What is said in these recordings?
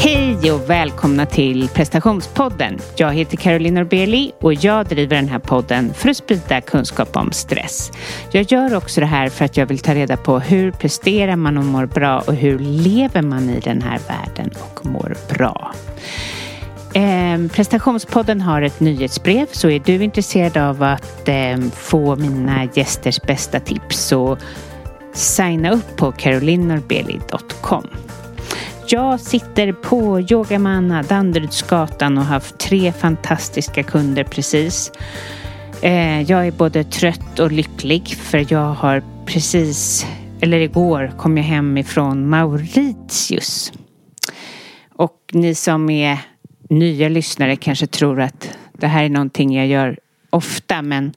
Hej och välkomna till prestationspodden. Jag heter Caroline Norbeli och jag driver den här podden för att sprida kunskap om stress. Jag gör också det här för att jag vill ta reda på hur presterar man och mår bra och hur lever man i den här världen och mår bra. Eh, prestationspodden har ett nyhetsbrev så är du intresserad av att eh, få mina gästers bästa tips så signa upp på carolinorbeli.com. Jag sitter på Yogamanna, Danderydsgatan och har haft tre fantastiska kunder precis. Eh, jag är både trött och lycklig för jag har precis, eller igår kom jag hem ifrån Mauritius. Och ni som är nya lyssnare kanske tror att det här är någonting jag gör ofta men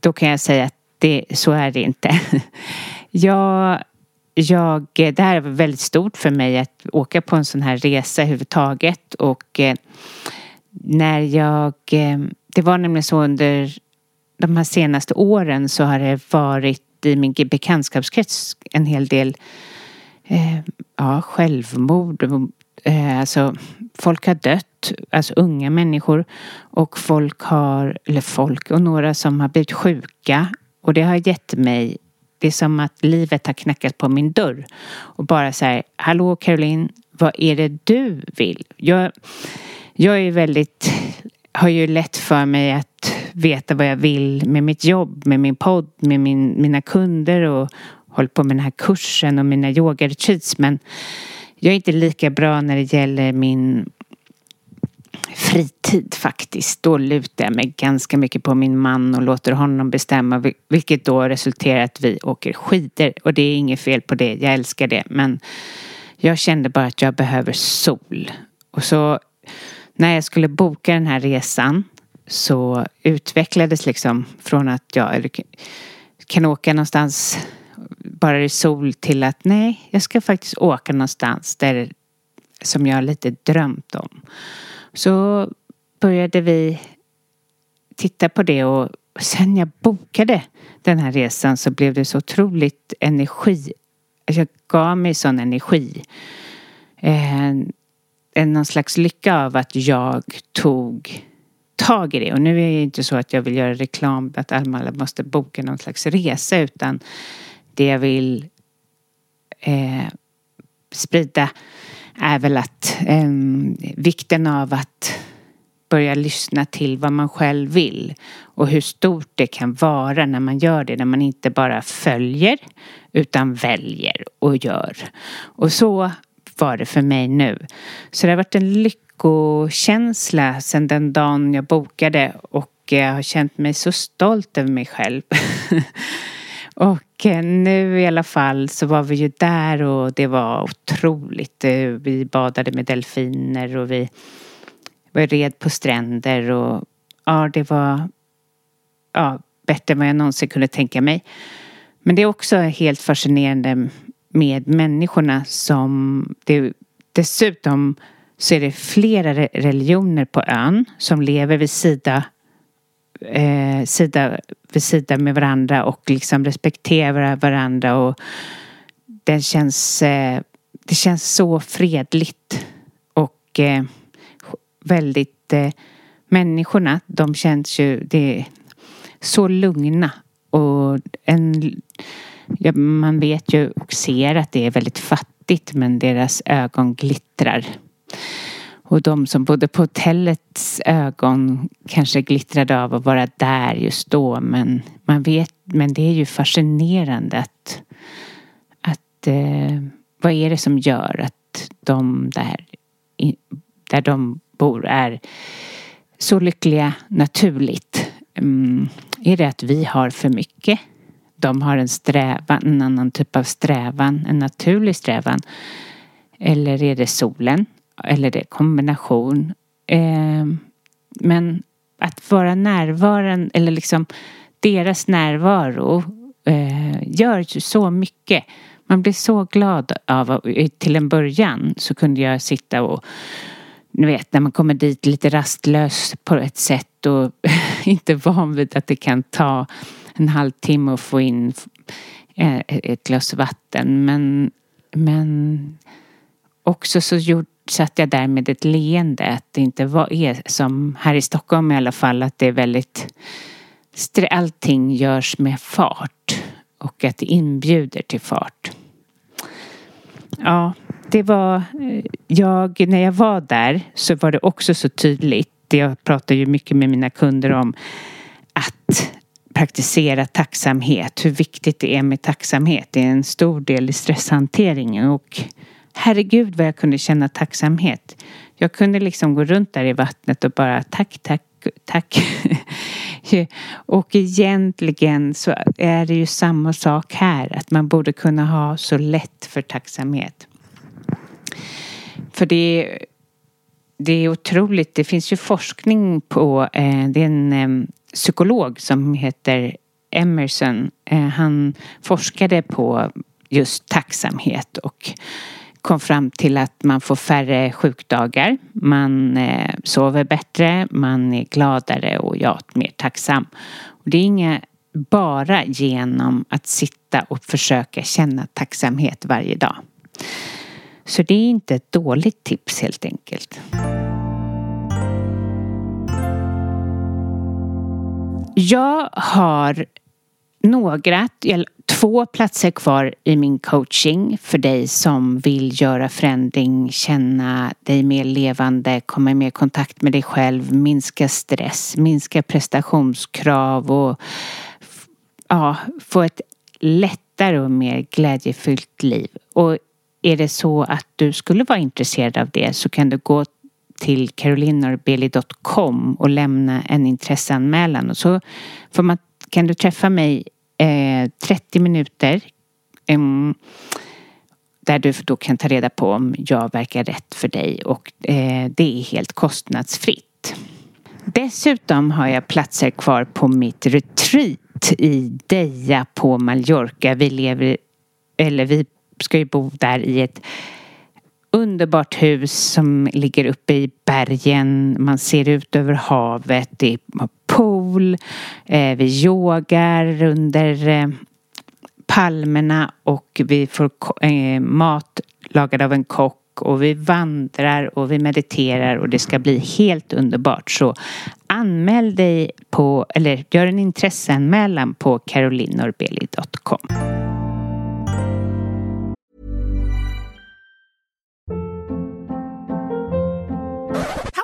då kan jag säga att det, så är det inte. Jag jag, eh, det här var väldigt stort för mig att åka på en sån här resa överhuvudtaget. Och eh, när jag, eh, det var nämligen så under de här senaste åren så har det varit i min bekantskapskrets en hel del eh, ja, självmord. Alltså folk har dött, alltså unga människor. Och folk har, eller folk och några som har blivit sjuka. Och det har gett mig det är som att livet har knackat på min dörr och bara säger Hallå Caroline, vad är det du vill? Jag, jag är väldigt, har ju lätt för mig att veta vad jag vill med mitt jobb, med min podd, med min, mina kunder och håller på med den här kursen och mina yogaretreats men jag är inte lika bra när det gäller min fritid faktiskt. Då lutar jag mig ganska mycket på min man och låter honom bestämma vilket då resulterar att vi åker skidor. Och det är inget fel på det, jag älskar det. Men jag kände bara att jag behöver sol. Och så när jag skulle boka den här resan så utvecklades liksom från att jag kan åka någonstans bara i sol till att nej, jag ska faktiskt åka någonstans där som jag lite drömt om. Så började vi titta på det och sen jag bokade den här resan så blev det så otroligt energi. Alltså, jag gav mig sån energi. En, en någon slags lycka av att jag tog tag i det. Och nu är det inte så att jag vill göra reklam att alla måste boka någon slags resa utan det jag vill eh, sprida är väl att eh, vikten av att börja lyssna till vad man själv vill och hur stort det kan vara när man gör det, när man inte bara följer utan väljer och gör. Och så var det för mig nu. Så det har varit en lyckokänsla sedan den dagen jag bokade och jag har känt mig så stolt över mig själv. Och Eh, nu i alla fall så var vi ju där och det var otroligt. Eh, vi badade med delfiner och vi var red på stränder och ja, det var ja, bättre än vad jag någonsin kunde tänka mig. Men det är också helt fascinerande med människorna som det, dessutom så är det flera religioner på ön som lever vid sida eh, sida vid sida med varandra och liksom respektera varandra och det känns, eh, det känns så fredligt och eh, väldigt eh, människorna de känns ju det är så lugna och en, ja, man vet ju och ser att det är väldigt fattigt men deras ögon glittrar. Och de som bodde på hotellets ögon kanske glittrade av att vara där just då. Men man vet, men det är ju fascinerande att, att eh, vad är det som gör att de där, där de bor är så lyckliga naturligt? Mm, är det att vi har för mycket? De har en strävan, en annan typ av strävan, en naturlig strävan. Eller är det solen? Eller det är kombination. Eh, men att vara närvarande eller liksom deras närvaro eh, gör ju så mycket. Man blir så glad av eh, till en början så kunde jag sitta och ni vet när man kommer dit lite rastlös på ett sätt och inte van vid att det kan ta en halvtimme att få in eh, ett glas vatten men, men också så gjorde satt jag där med ett leende. Att det inte var, är som här i Stockholm i alla fall, att det är väldigt... Allting görs med fart och att det inbjuder till fart. Ja, det var... Eh, jag, när jag var där så var det också så tydligt. Jag pratar ju mycket med mina kunder om att praktisera tacksamhet. Hur viktigt det är med tacksamhet. Det är en stor del i stresshanteringen och herregud vad jag kunde känna tacksamhet. Jag kunde liksom gå runt där i vattnet och bara tack, tack, tack. och egentligen så är det ju samma sak här. Att man borde kunna ha så lätt för tacksamhet. För det det är otroligt. Det finns ju forskning på, eh, det är en eh, psykolog som heter Emerson. Eh, han forskade på just tacksamhet och kom fram till att man får färre sjukdagar, man eh, sover bättre, man är gladare och ja, mer tacksam. Och det är inget bara genom att sitta och försöka känna tacksamhet varje dag. Så det är inte ett dåligt tips helt enkelt. Jag har några, två platser kvar i min coaching för dig som vill göra förändring, känna dig mer levande, komma i mer kontakt med dig själv, minska stress, minska prestationskrav och ja, få ett lättare och mer glädjefyllt liv. Och är det så att du skulle vara intresserad av det så kan du gå till carolinorbeli.com och lämna en intresseanmälan och så får man, kan du träffa mig eh, 30 minuter eh, där du då kan ta reda på om jag verkar rätt för dig och eh, det är helt kostnadsfritt. Dessutom har jag platser kvar på mitt retreat i Deja på Mallorca. Vi lever, eller vi ska ju bo där i ett underbart hus som ligger uppe i bergen. Man ser ut över havet. Det är pool. Eh, vi yogar under eh, palmerna och vi får eh, mat lagad av en kock och vi vandrar och vi mediterar och det ska bli helt underbart. Så anmäl dig på, eller gör en intresseanmälan på carolinorbeli.com.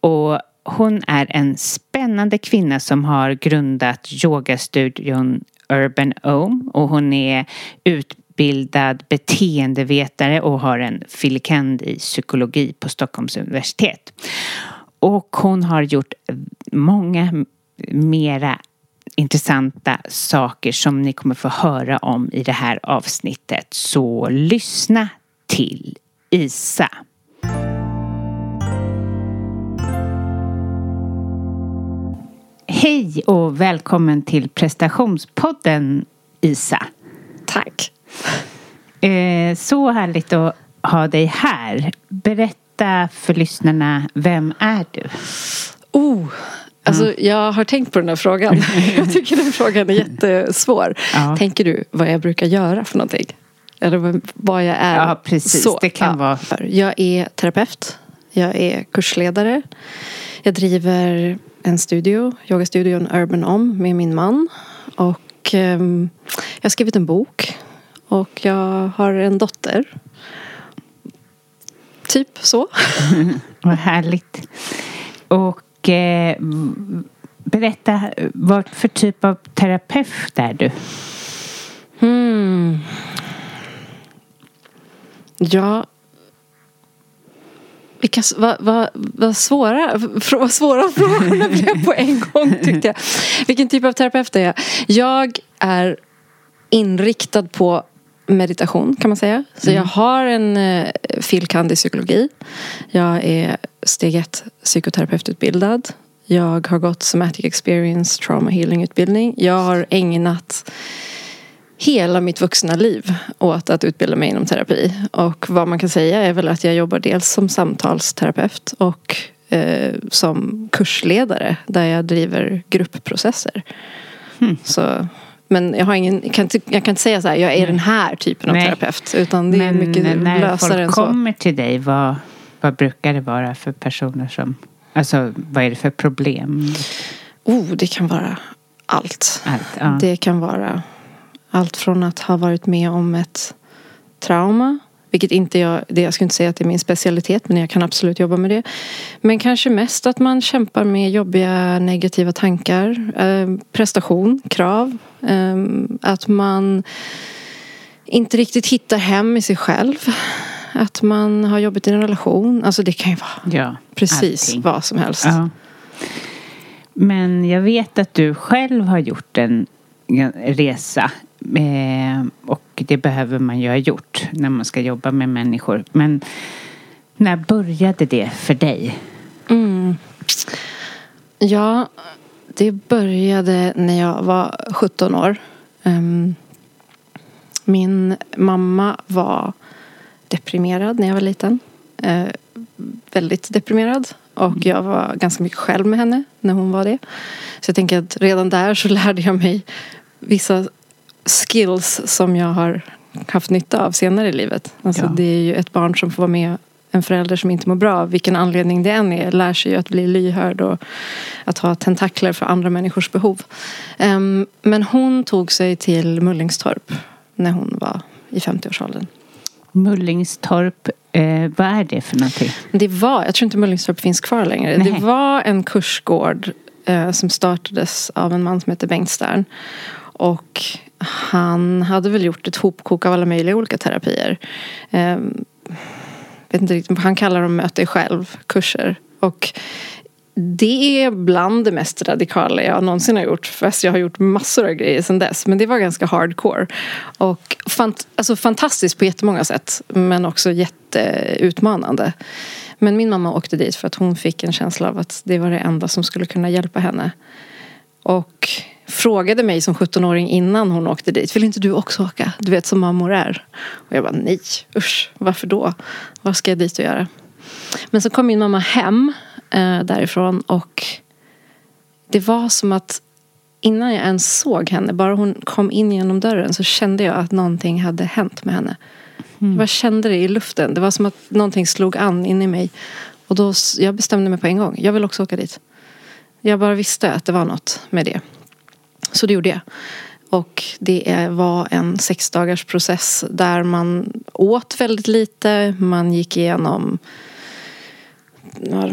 Och hon är en spännande kvinna som har grundat yogastudion Urban Ohm och hon är utbildad beteendevetare och har en filikand i psykologi på Stockholms universitet. Och hon har gjort många mera intressanta saker som ni kommer få höra om i det här avsnittet. Så lyssna till Isa. Hej och välkommen till prestationspodden Isa. Tack. Eh, så härligt att ha dig här. Berätta för lyssnarna, vem är du? Oh, alltså mm. jag har tänkt på den här frågan. jag tycker den frågan är jättesvår. Ja. Tänker du vad jag brukar göra för någonting? Eller vad jag är? Ja, precis. Så, det kan ja. vara. Jag är terapeut. Jag är kursledare. Jag driver en studio, yogastudion Urban Om med min man. Och eh, jag har skrivit en bok. Och jag har en dotter. Typ så. Vad härligt. Och eh, berätta, vad för typ av terapeut är du? Hmm. Ja, vilka, vad, vad, vad, svåra, vad svåra frågorna blev på en gång tyckte jag. Vilken typ av terapeut är jag? Jag är inriktad på meditation kan man säga. Så mm. jag har en eh, filkand i psykologi. Jag är steg ett psykoterapeututbildad. Jag har gått somatic experience trauma healing utbildning. Jag har ägnat hela mitt vuxna liv åt att utbilda mig inom terapi. Och vad man kan säga är väl att jag jobbar dels som samtalsterapeut och eh, som kursledare där jag driver gruppprocesser. Mm. Så, men jag, har ingen, kan, jag kan inte säga så här, jag är den här typen av Nej. terapeut. Utan det men är mycket när lösare än så. folk kommer till dig, vad, vad brukar det vara för personer som... Alltså vad är det för problem? Oh, det kan vara allt. allt ja. Det kan vara allt från att ha varit med om ett trauma vilket inte jag, det, jag skulle inte säga att det är min specialitet men jag kan absolut jobba med det. Men kanske mest att man kämpar med jobbiga negativa tankar. Eh, prestation, krav. Eh, att man inte riktigt hittar hem i sig själv. Att man har jobbet i en relation. Alltså det kan ju vara ja, precis allting. vad som helst. Ja. Men jag vet att du själv har gjort en resa Eh, och det behöver man ju ha gjort när man ska jobba med människor. Men när började det för dig? Mm. Ja, det började när jag var 17 år. Um, min mamma var deprimerad när jag var liten. Uh, väldigt deprimerad. Och jag var ganska mycket själv med henne när hon var det. Så jag tänker att redan där så lärde jag mig vissa skills som jag har haft nytta av senare i livet. Alltså ja. Det är ju ett barn som får vara med en förälder som inte mår bra, vilken anledning det än är, lär sig ju att bli lyhörd och att ha tentakler för andra människors behov. Um, men hon tog sig till Mullingstorp när hon var i 50-årsåldern. Mullingstorp, eh, vad är det för någonting? Det var, jag tror inte Mullingstorp finns kvar längre. Nej. Det var en kursgård eh, som startades av en man som heter Bengt Stern. Och han hade väl gjort ett hopkok av alla möjliga olika terapier. Eh, vet inte riktigt, han kallar dem möt dig själv-kurser. Och det är bland det mest radikala jag någonsin har gjort. Fast jag har gjort massor av grejer sedan dess. Men det var ganska hardcore. Och fant alltså fantastiskt på jättemånga sätt. Men också jätteutmanande. Men min mamma åkte dit för att hon fick en känsla av att det var det enda som skulle kunna hjälpa henne. Och frågade mig som 17-åring innan hon åkte dit. Vill inte du också åka? Du vet som mammor är. Och jag bara nej, usch, varför då? Vad ska jag dit och göra? Men så kom min mamma hem eh, därifrån och det var som att innan jag ens såg henne, bara hon kom in genom dörren så kände jag att någonting hade hänt med henne. Mm. Jag bara kände det i luften. Det var som att någonting slog an in i mig. Och då, jag bestämde mig på en gång. Jag vill också åka dit. Jag bara visste att det var något med det. Så det gjorde jag. Och det var en sex dagars process där man åt väldigt lite. Man gick igenom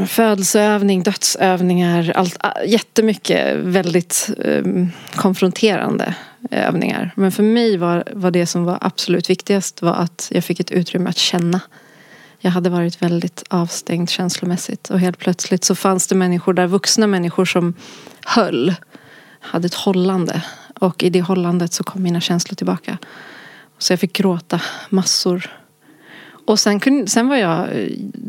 födelseövning, dödsövningar, allt, jättemycket väldigt ehm, eh, konfronterande övningar. Men för mig var, var det som var absolut viktigast var att jag fick ett utrymme att känna. Jag hade varit väldigt avstängd känslomässigt och helt plötsligt så fanns det människor där, vuxna människor som höll hade ett hållande. Och i det hållandet så kom mina känslor tillbaka. Så jag fick gråta massor. Och sen, kunde, sen, var jag,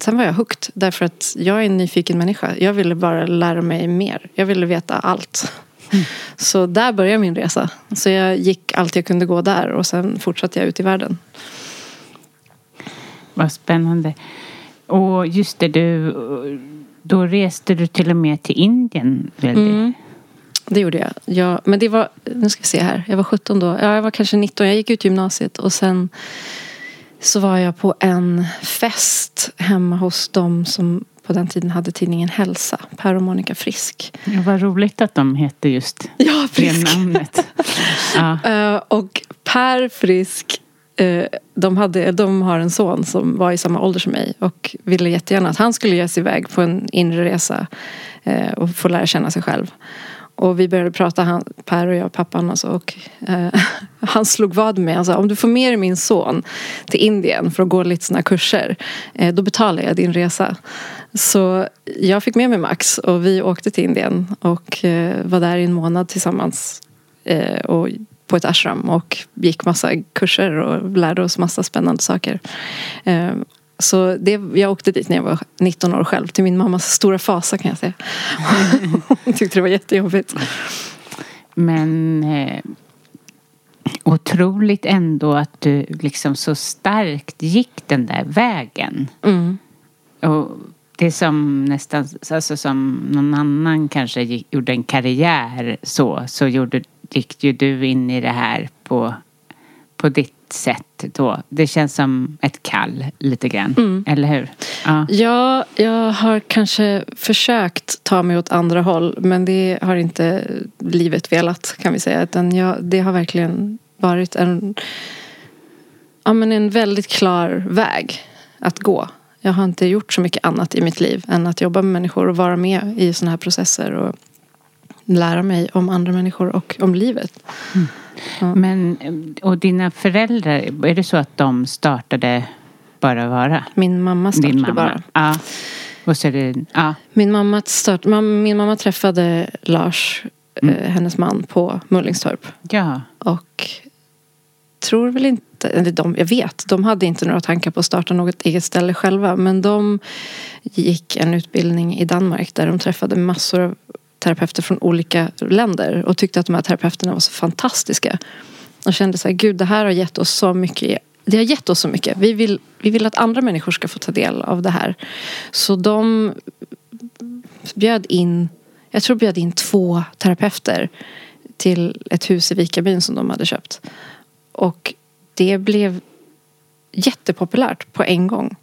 sen var jag hooked. Därför att jag är en nyfiken människa. Jag ville bara lära mig mer. Jag ville veta allt. Mm. Så där började min resa. Så jag gick allt jag kunde gå där och sen fortsatte jag ut i världen. Vad spännande. Och just det, du, då reste du till och med till Indien. Mm. Det gjorde jag. jag. Men det var, nu ska vi se här, jag var 17 då. Ja, jag var kanske 19, jag gick ut gymnasiet och sen så var jag på en fest hemma hos dem som på den tiden hade tidningen Hälsa. Per och Monica Frisk. Ja, vad roligt att de hette just ja, Frisk. det namnet. ja. uh, och Per Frisk uh, de, hade, de har en son som var i samma ålder som mig och ville jättegärna att han skulle ge sig iväg på en inre resa uh, och få lära känna sig själv. Och vi började prata, han, Per och jag, pappan och så. Och, eh, han slog vad med mig. Han sa om du får med dig min son till Indien för att gå lite sådana kurser. Eh, då betalar jag din resa. Så jag fick med mig Max och vi åkte till Indien. Och eh, var där i en månad tillsammans. Eh, och på ett ashram och gick massa kurser och lärde oss massa spännande saker. Eh, så det, jag åkte dit när jag var 19 år själv. Till min mammas stora fasa kan jag säga. Hon tyckte det var jättejobbigt. Men eh, otroligt ändå att du liksom så starkt gick den där vägen. Mm. Och det är som nästan, alltså som någon annan kanske gick, gjorde en karriär så, så gjorde, gick ju du in i det här på, på ditt sätt då. Det känns som ett kall lite grann, mm. eller hur? Ja. ja, jag har kanske försökt ta mig åt andra håll men det har inte livet velat kan vi säga. Utan jag, det har verkligen varit en, ja, men en väldigt klar väg att gå. Jag har inte gjort så mycket annat i mitt liv än att jobba med människor och vara med i sådana här processer och lära mig om andra människor och om livet. Mm. Men, och dina föräldrar, är det så att de startade Bara Vara? Min mamma startade Din mamma. Bara. Ja. Och så det, ja. min, mamma start, min mamma träffade Lars, mm. eh, hennes man, på Mullingstorp. Ja. Och tror väl inte, eller de, jag vet, de hade inte några tankar på att starta något eget ställe själva. Men de gick en utbildning i Danmark där de träffade massor av terapeuter från olika länder och tyckte att de här terapeuterna var så fantastiska. Och kände så här, gud det här har gett oss så mycket det har gett oss så mycket. Vi vill, vi vill att andra människor ska få ta del av det här. Så de bjöd in, jag tror bjöd in två terapeuter till ett hus i Vikarbyn som de hade köpt. Och det blev jättepopulärt på en gång.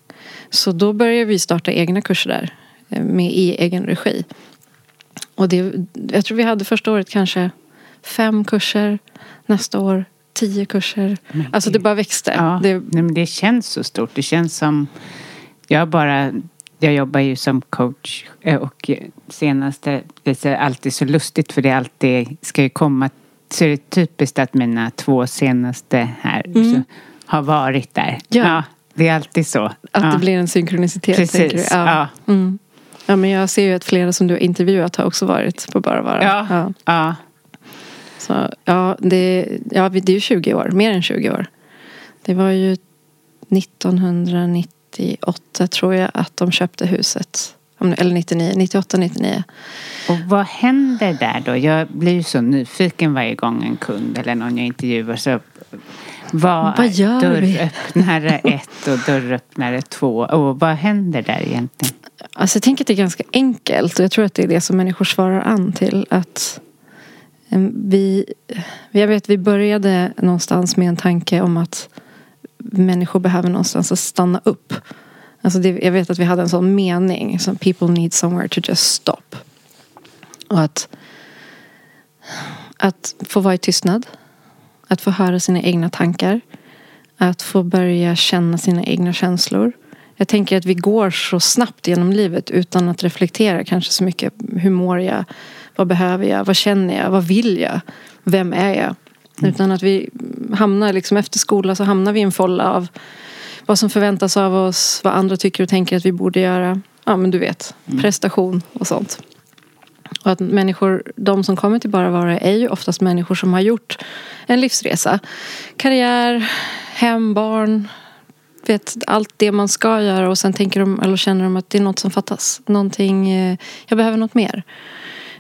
Så då började vi starta egna kurser där eh, med i egen regi. Och det, jag tror vi hade första året kanske fem kurser. Nästa år tio kurser. Men alltså det bara växte. Ja, det, nej, men det känns så stort. Det känns som... Jag bara... Jag jobbar ju som coach eh, och senaste... Det är alltid så lustigt för det alltid ska ju komma... Så är det typiskt att mina två senaste här mm. har varit där. Ja. ja. Det är alltid så. Att ja. det blir en synkronicitet. Precis. Ja. ja. Mm. Ja, men jag ser ju att flera som du har intervjuat har också varit på Bara Vara. Ja. ja. ja. Så, ja, det, ja, det är ju 20 år, mer än 20 år. Det var ju 1998 tror jag att de köpte huset. Eller 99, 98, 99. Och vad händer där då? Jag blir ju så nyfiken varje gång en kund eller någon jag intervjuar. Så vad, vad gör dörröppnare ett och dörröppnare två? Och vad händer där egentligen? Alltså jag tänker att det är ganska enkelt och jag tror att det är det som människor svarar an till. Att vi, jag vet vi började någonstans med en tanke om att människor behöver någonstans att stanna upp. Alltså det, jag vet att vi hade en sån mening som people need somewhere to just stop. Och att, att få vara i tystnad. Att få höra sina egna tankar. Att få börja känna sina egna känslor. Jag tänker att vi går så snabbt genom livet utan att reflektera kanske så mycket. Hur mår jag? Vad behöver jag? Vad känner jag? Vad vill jag? Vem är jag? Mm. Utan att vi hamnar liksom efter skolan så hamnar vi i en folla av vad som förväntas av oss, vad andra tycker och tänker att vi borde göra. Ja men du vet, mm. prestation och sånt. Och att människor, de som kommer till Bara Vara är ju oftast människor som har gjort en livsresa. Karriär, hem, barn, vet allt det man ska göra och sen tänker de, eller känner de att det är något som fattas. Någonting, eh, jag behöver något mer.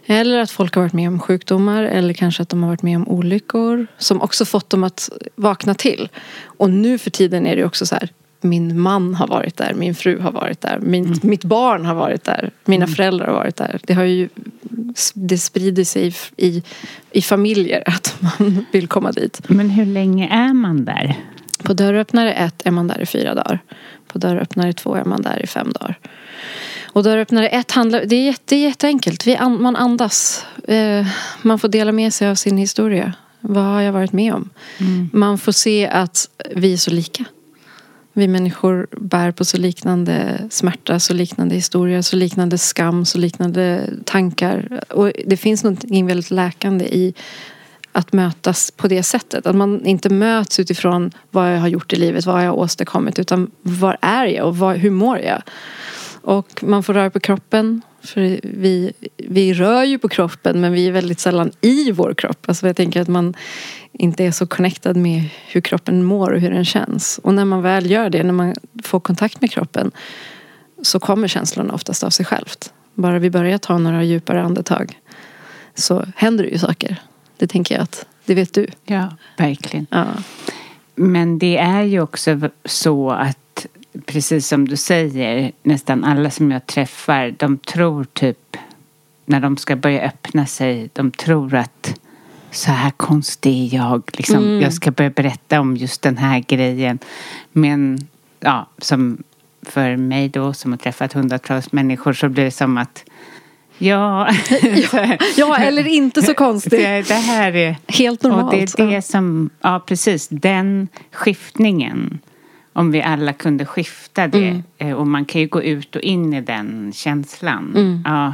Eller att folk har varit med om sjukdomar eller kanske att de har varit med om olyckor som också fått dem att vakna till. Och nu för tiden är det också så här min man har varit där, min fru har varit där, min, mm. mitt barn har varit där, mina mm. föräldrar har varit där. Det, har ju, det sprider sig i, i familjer att man vill komma dit. Men hur länge är man där? På dörröppnare ett är man där i fyra dagar. På dörröppnare två är man där i fem dagar. Och dörröppnare ett handlar, det är, jätte, jätteenkelt. Vi, man andas. Eh, man får dela med sig av sin historia. Vad har jag varit med om? Mm. Man får se att vi är så lika. Vi människor bär på så liknande smärta, så liknande historier, så liknande skam, så liknande tankar. Och det finns någonting väldigt läkande i att mötas på det sättet. Att man inte möts utifrån vad jag har gjort i livet, vad jag har åstadkommit. Utan var är jag och var, hur mår jag? Och man får röra på kroppen. För vi, vi rör ju på kroppen men vi är väldigt sällan i vår kropp. Alltså jag tänker att man inte är så connectad med hur kroppen mår och hur den känns. Och när man väl gör det, när man får kontakt med kroppen så kommer känslorna oftast av sig självt. Bara vi börjar ta några djupare andetag så händer det ju saker. Det tänker jag att det vet du. Ja, verkligen. Ja. Men det är ju också så att precis som du säger, nästan alla som jag träffar, de tror typ när de ska börja öppna sig, de tror att så här konstig är jag. Liksom, mm. Jag ska börja berätta om just den här grejen. Men ja, som för mig då som har träffat hundratals människor så blir det som att Ja. ja, ja, eller inte så konstigt. Det, det, här är helt normalt. Och det är det som, ja precis, den skiftningen. Om vi alla kunde skifta det. Mm. Eh, och man kan ju gå ut och in i den känslan. Mm. Ja.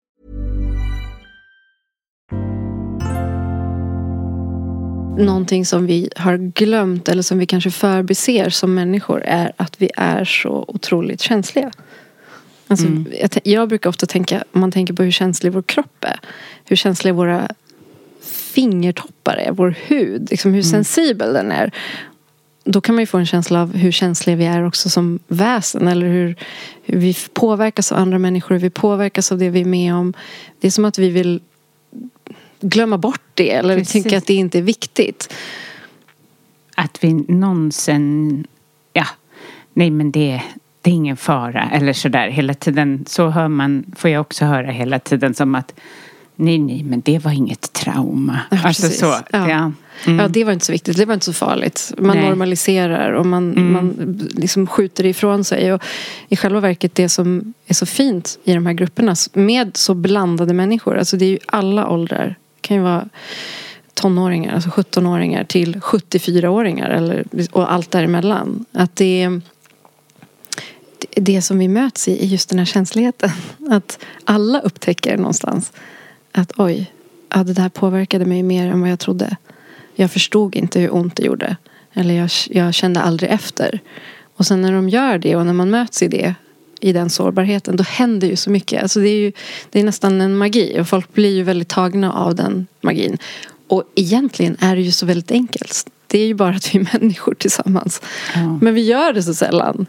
Någonting som vi har glömt eller som vi kanske förbiser som människor är att vi är så otroligt känsliga. Alltså, mm. jag, jag, brukar ofta tänka, om man tänker på hur känslig vår kropp är. Hur känsliga våra fingertoppar är, vår hud. Liksom hur mm. sensibel den är. Då kan man ju få en känsla av hur känsliga vi är också som väsen. Eller hur, hur vi påverkas av andra människor, hur vi påverkas av det vi är med om. Det är som att vi vill glömma bort det eller Precis. tycka att det inte är viktigt. Att vi någonsin, ja, nej men det, det är ingen fara eller sådär hela tiden. Så hör man, får jag också höra hela tiden som att nej, nej, men det var inget trauma. Ja, alltså så. Ja. Ja. Mm. ja. det var inte så viktigt. Det var inte så farligt. Man nej. normaliserar och man, mm. man liksom skjuter ifrån sig. Och I själva verket det som är så fint i de här grupperna med så blandade människor. Alltså det är ju alla åldrar kan ju vara tonåringar, alltså 17-åringar till 74-åringar eller, och allt däremellan. Att det det som vi möts i är just den här känsligheten. Att alla upptäcker någonstans att oj, ja, det där påverkade mig mer än vad jag trodde. Jag förstod inte hur ont det gjorde. Eller jag, jag kände aldrig efter. Och sen när de gör det och när man möts i det i den sårbarheten, då händer ju så mycket. Alltså det, är ju, det är nästan en magi och folk blir ju väldigt tagna av den magin. Och egentligen är det ju så väldigt enkelt. Det är ju bara att vi är människor tillsammans. Ja. Men vi gör det så sällan.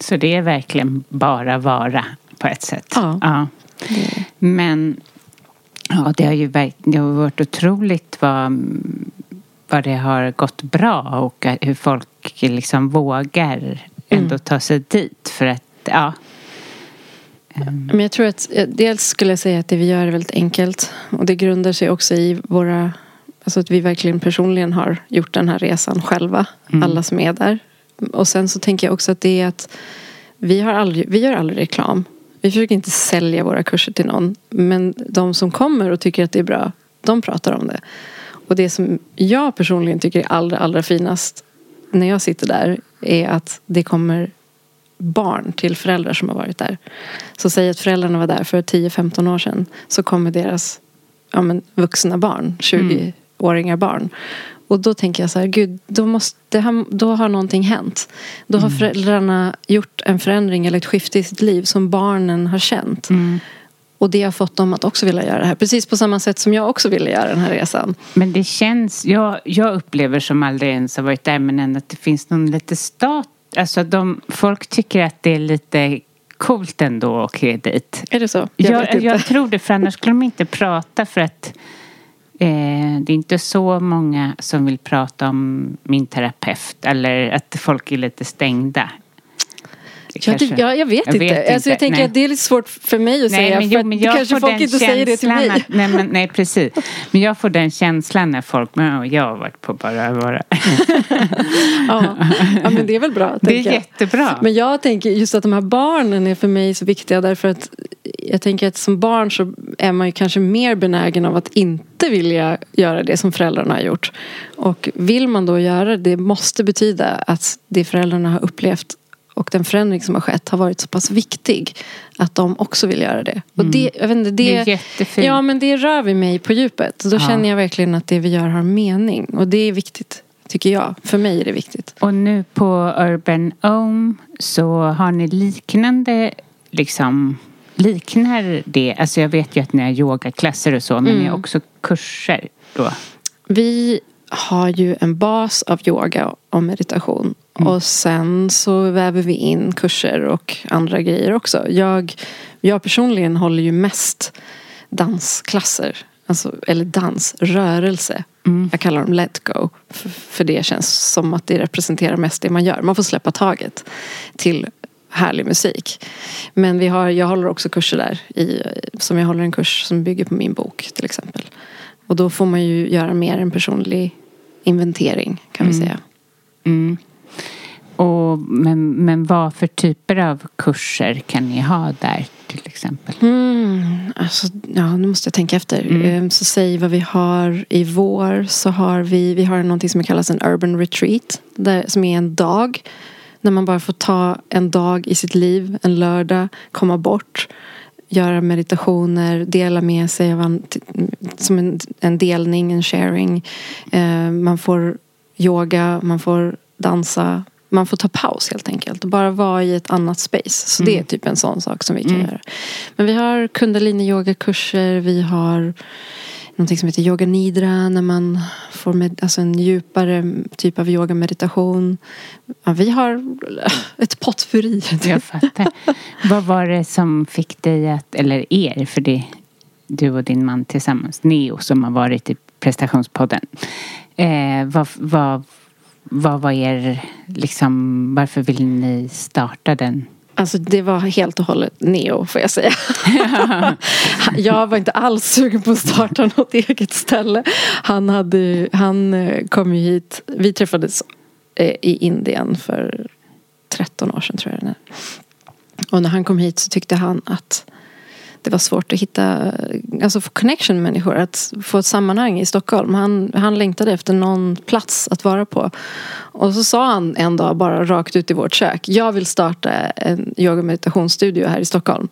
Så det är verkligen bara vara på ett sätt. Ja. Men ja, det har ju det har varit otroligt vad, vad det har gått bra och hur folk liksom vågar ändå ta sig dit. För att, ja. Men jag tror att eh, dels skulle jag säga att det vi gör är väldigt enkelt. Och det grundar sig också i våra Alltså att vi verkligen personligen har gjort den här resan själva. Alla som är där. Och sen så tänker jag också att det är att vi, har aldrig, vi gör aldrig reklam. Vi försöker inte sälja våra kurser till någon. Men de som kommer och tycker att det är bra, de pratar om det. Och det som jag personligen tycker är allra, allra finast när jag sitter där är att det kommer barn till föräldrar som har varit där. Så säg att föräldrarna var där för 10-15 år sedan så kommer deras ja, men, vuxna barn, 20-åringar barn. Och då tänker jag så här, gud, då, måste, då har någonting hänt. Då har föräldrarna gjort en förändring eller ett skifte i sitt liv som barnen har känt. Och det har fått dem att också vilja göra det här. Precis på samma sätt som jag också ville göra den här resan. Men det känns, jag, jag upplever som aldrig ens har varit där men ändå att det finns någon lite stat, alltså de, folk tycker att det är lite coolt ändå att åka dit. Är det så? Jag, jag, inte. tror det för annars skulle de inte prata för att eh, det är inte så många som vill prata om min terapeut eller att folk är lite stängda. Jag, typ, jag, jag vet Jag inte. vet alltså, jag tänker nej. att det är lite svårt för mig att Nej, säga. men, jo, men jag kanske får folk den inte säger det till mig. Att, nej, men, nej, precis. Men jag får den känslan när folk, men jag har varit på bara vara. Ja. ja, men det är väl bra. Det är jag. jättebra. Men jag tänker just att de här barnen är för mig så viktiga därför att jag tänker att som barn så är man ju kanske mer benägen av att inte vilja göra det som föräldrarna har gjort. Och vill man då göra det, det måste betyda att det föräldrarna har upplevt och den förändring som har skett har varit så pass viktig att de också vill göra det. Och det, jag vet inte, det, Det är jättefint. Ja, men det rör vid mig på djupet. Då Ja. känner jag verkligen att det vi gör har mening. Och det är viktigt, tycker jag. För mig är det viktigt. Och nu på Urban Home så har ni liknande liksom liknar det? Alltså jag vet ju att ni har yogaklasser och så men ni har också kurser då? Vi har ju en bas av yoga och meditation. Och sen så väver vi in kurser och andra grejer också. Jag, jag personligen håller ju mest dansklasser. Alltså, eller dans, rörelse. Jag kallar dem let go. För, för det känns som att det representerar mest det man gör. Man får släppa taget till härlig musik. Men vi har, jag håller också kurser där. I, som jag håller en kurs som bygger på min bok till exempel. Och då får man ju göra mer en personlig inventering kan vi säga. Mm. Och, men, men vad för typer av kurser kan ni ha där till exempel? Mm, alltså, ja, nu måste jag tänka efter. Ehm, Så säg vad vi har i vår. Så har vi, vi har någonting som kallas en urban retreat. Där, som är en dag. När man bara får ta en dag i sitt liv, en lördag, komma bort. Göra meditationer, dela med sig av an, som en, en delning, en sharing. Ehm, man får yoga, man får dansa. Man får ta paus helt enkelt och bara vara i ett annat space. Så det är typ en sån sak som vi kan göra. Men vi har kundalini yogakurser, vi har någonting som heter yoga nidra när man får med, alltså en djupare typ av yoga meditation. Ja, vi har ett potpurri. Jag fattar. vad var det som fick dig att, eller er, för det du och din man tillsammans, Neo som har varit i prestationspodden. Eh, vad, vad, vad var er, liksom, varför ville ni starta den? Alltså det var helt och hållet neo får jag säga. jag var inte alls sugen på att starta något eget ställe. Han, hade, han eh, kom ju hit, vi träffades eh, i Indien för 13 år sedan tror jag. Och när han kom hit så tyckte han att det var svårt att hitta, alltså få connection med människor, att få ett sammanhang i Stockholm. Han, han längtade efter någon plats att vara på. Och så sa han en dag bara rakt ut i vårt kök, jag vill starta en yoga och meditationsstudio här i Stockholm.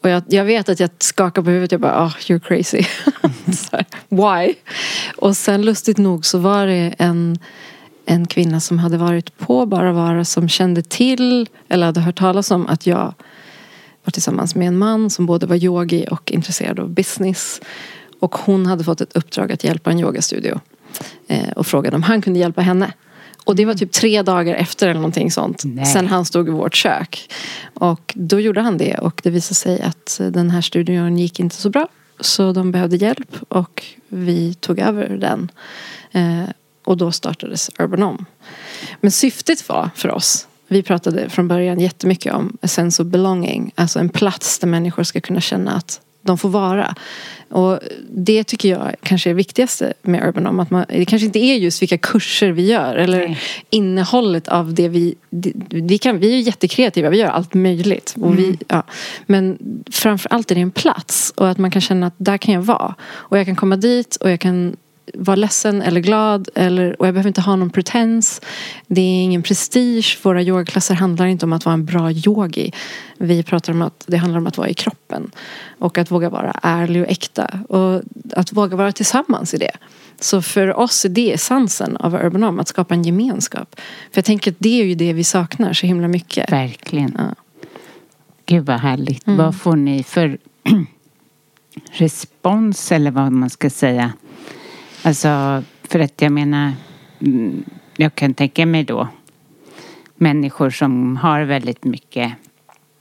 Och jag, jag vet att jag skakar på huvudet. Jag bara, oh, you're crazy. Här, Why? Och sen lustigt nog så var det en, en kvinna som hade varit på Bara Vara som kände till eller hade hört talas om att jag var tillsammans med en man som både var yogi och intresserad av business. Och hon hade fått ett uppdrag att hjälpa en yogastudio. Eh, och frågade om han kunde hjälpa henne. Och det var typ tre dagar efter eller någonting sånt. Nej. Sen han stod i vårt kök. Och då gjorde han det. Och det visade sig att den här studion gick inte så bra. Så de behövde hjälp. Och vi tog över den. Eh, och då startades Urban Om. Men syftet var för oss vi pratade från början jättemycket om a sense of belonging. Alltså en plats där människor ska kunna känna att de får vara. Och det tycker jag kanske är det viktigaste med Urban Om. Att man, det kanske inte är just vilka kurser vi gör eller Nej. innehållet av det vi... det- Vi, kan, vi är jättekreativa, vi gör allt möjligt. Och vi, ja. Men framför allt är det en plats och att man kan känna att där kan jag vara. Och jag kan komma dit och jag kan vara ledsen eller glad eller, och jag behöver inte ha någon pretens. Det är ingen prestige. Våra yogaklasser handlar inte om att vara en bra yogi. Vi pratar om att det handlar om att vara i kroppen. Och att våga vara ärlig och äkta. Och att våga vara tillsammans i det. Så för oss är det essensen av Urban Om, att skapa en gemenskap. För jag tänker att det är ju det vi saknar så himla mycket. Verkligen. Ja. Gud vad härligt. Mm. Vad får ni för respons eller vad man ska säga? Alltså, för att jag menar, mm, jag kan tänka mig då människor som har väldigt mycket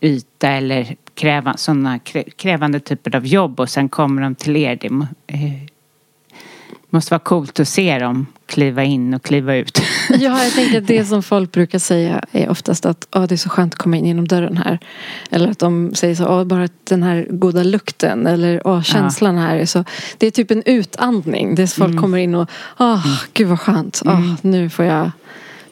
yta eller kräva, sådana krä- krävande typer av jobb och sen kommer de till er. Det eh, måste vara coolt att se dem kliva in och kliva ut. Ja, jag tänker att det som folk brukar säga är oftast att "Åh, det är så skönt att komma in genom dörren här. Eller att de säger så, Åh, bara den här goda lukten eller Åh, känslan här. är Så, det är typ en utandning. Det är folk kommer in och Åh, gud vad skönt. Åh, nu får jag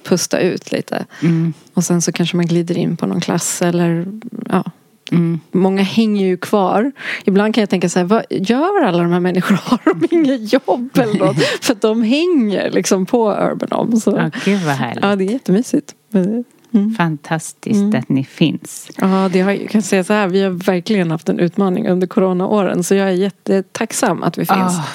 pusta ut lite. Mm. Och sen så kanske man glider in på någon klass eller ja. Mm. Många hänger ju kvar. Ibland kan jag tänka så här, vad gör alla de här människorna? Har de inget jobb eller något? För att de hänger liksom på Urban Om. Så. Ja, gud vad härligt. Ja, det är jättemysigt. Mm. Fantastiskt att ni finns. Ja, det har, jag kan säga så här, vi har verkligen haft en utmaning under coronaåren. Så jag är jättetacksam att vi finns. Ah,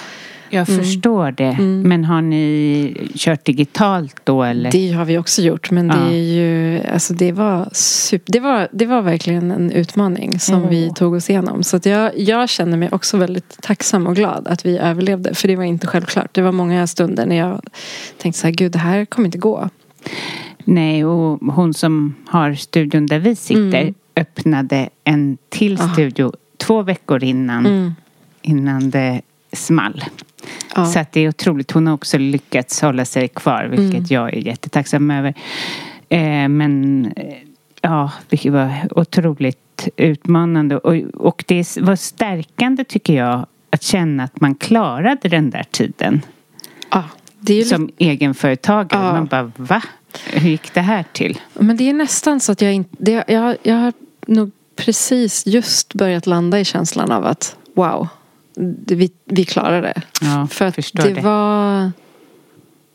jag förstår det. Men har ni kört digitalt då eller? Det har vi också gjort. Men det Ja. är ju, alltså det var super, det var, det var verkligen en utmaning som vi tog oss igenom. Så jag, jag känner mig också väldigt tacksam och glad att vi överlevde. För det var inte självklart. Det var många stunder när jag tänkte så här, gud det här kommer inte gå. Nej, och hon som har studion där vi sitter öppnade en till studio två veckor innan, innan det small. Ja. Så att det är otroligt. Hon har också lyckats hålla sig kvar, vilket jag är jättetacksam över. Eh, men eh, ja, det var otroligt utmanande. Och, och det var stärkande tycker jag att känna att man klarade den där tiden Ja, som egenföretagare. Ja. Man bara, va? Hur gick det här till? Men det är nästan så att jag inte... Jag, jag har nog precis just börjat landa i känslan av att wow, vi, vi klarar det. Ja, För att förstår det, det. var...